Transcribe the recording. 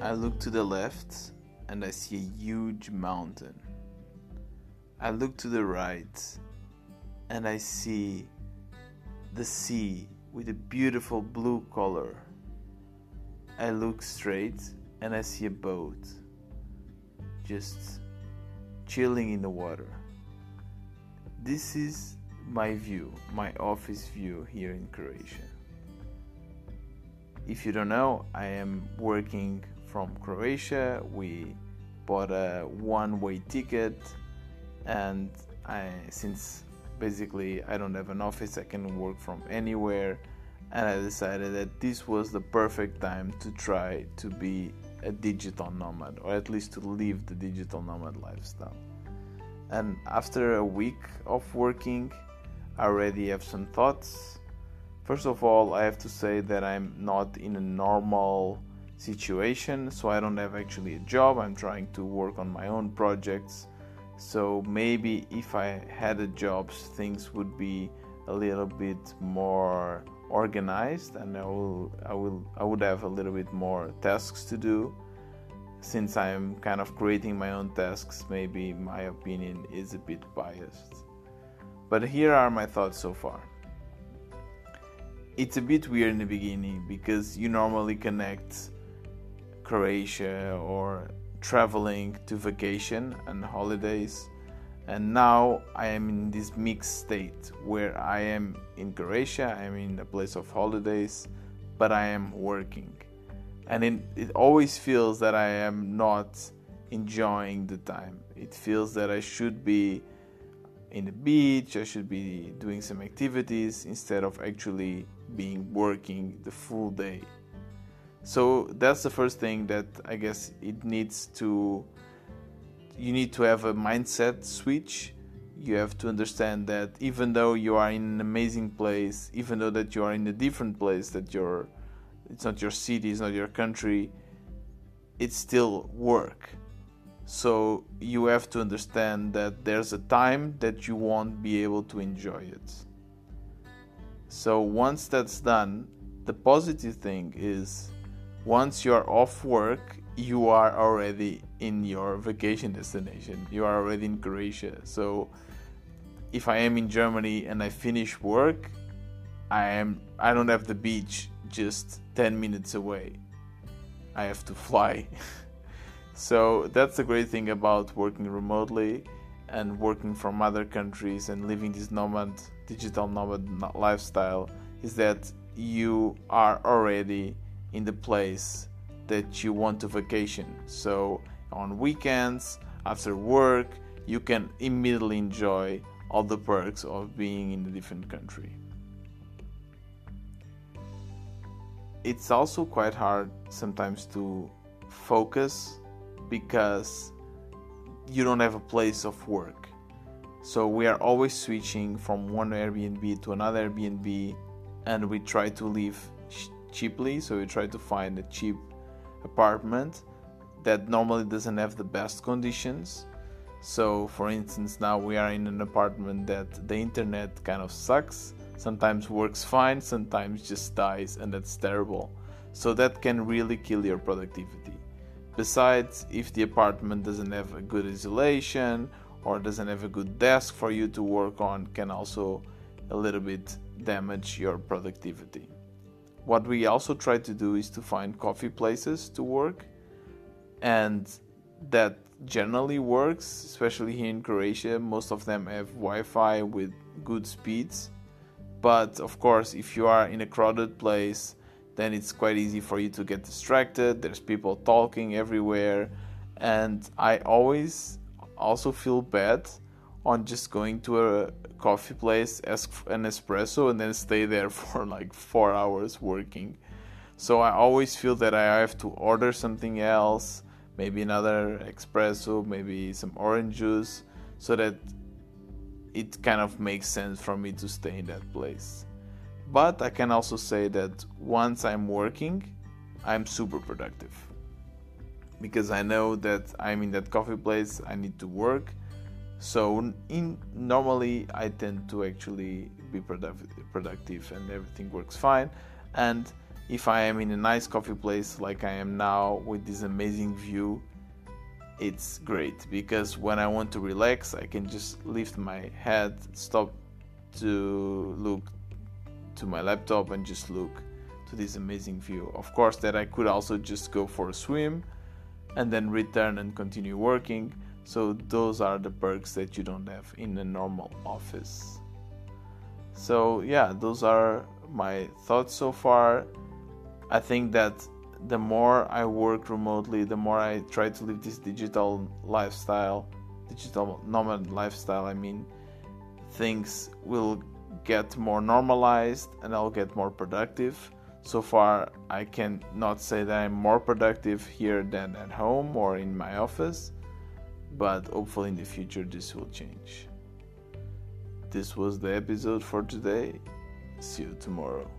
I look to the left and I see a huge mountain. I look to the right and I see the sea with a beautiful blue color. I look straight and I see a boat just chilling in the water. This is my view, my office view here in Croatia. If you don't know, I am working from Croatia. We bought a one-way ticket, and I, since basically I don't have an office, I can work from anywhere. And I decided that this was the perfect time to try to be a digital nomad, or at least to live the digital nomad lifestyle. And after a week of working, I already have some thoughts. First of all, I have to say that I'm not in a normal situation, so I don't have actually a job. I'm trying to work on my own projects. So maybe if I had a job, things would be a little bit more organized and I will I will I would have a little bit more tasks to do. Since I'm kind of creating my own tasks, maybe my opinion is a bit biased. But here are my thoughts so far. It's a bit weird in the beginning because you normally connect Croatia or traveling to vacation and holidays. And now I am in this mixed state where I am in Croatia, I'm in a place of holidays, but I am working. And it, it always feels that I am not enjoying the time. It feels that I should be in the beach, I should be doing some activities instead of actually being working the full day. So that's the first thing that I guess it needs to you need to have a mindset switch. You have to understand that even though you are in an amazing place, even though that you are in a different place that you're it's not your city, it's not your country, it's still work so you have to understand that there's a time that you won't be able to enjoy it. So once that's done, the positive thing is once you're off work, you are already in your vacation destination. You are already in Croatia. So if I am in Germany and I finish work, I am I don't have the beach just 10 minutes away. I have to fly. So that's the great thing about working remotely and working from other countries and living this nomad, digital nomad lifestyle is that you are already in the place that you want to vacation. So on weekends, after work, you can immediately enjoy all the perks of being in a different country. It's also quite hard sometimes to focus because you don't have a place of work. So we are always switching from one Airbnb to another Airbnb and we try to live cheaply. So we try to find a cheap apartment that normally doesn't have the best conditions. So, for instance, now we are in an apartment that the internet kind of sucks. Sometimes works fine, sometimes just dies, and that's terrible. So, that can really kill your productivity. Besides, if the apartment doesn't have a good isolation or doesn't have a good desk for you to work on, can also a little bit damage your productivity. What we also try to do is to find coffee places to work, and that generally works, especially here in Croatia. Most of them have Wi Fi with good speeds. But of course, if you are in a crowded place, then it's quite easy for you to get distracted. There's people talking everywhere, and I always also feel bad on just going to a coffee place, ask an espresso, and then stay there for like four hours working. So I always feel that I have to order something else, maybe another espresso, maybe some orange juice, so that it kind of makes sense for me to stay in that place. But I can also say that once I'm working, I'm super productive. Because I know that I'm in that coffee place, I need to work. So in normally I tend to actually be productive, productive and everything works fine. And if I am in a nice coffee place like I am now with this amazing view, it's great because when I want to relax, I can just lift my head, stop to look to my laptop, and just look to this amazing view. Of course, that I could also just go for a swim and then return and continue working. So, those are the perks that you don't have in a normal office. So, yeah, those are my thoughts so far. I think that the more I work remotely, the more I try to live this digital lifestyle, digital nomad lifestyle, I mean, things will get more normalized and I'll get more productive. So far, I can not say that I'm more productive here than at home or in my office, but hopefully in the future this will change. This was the episode for today. See you tomorrow.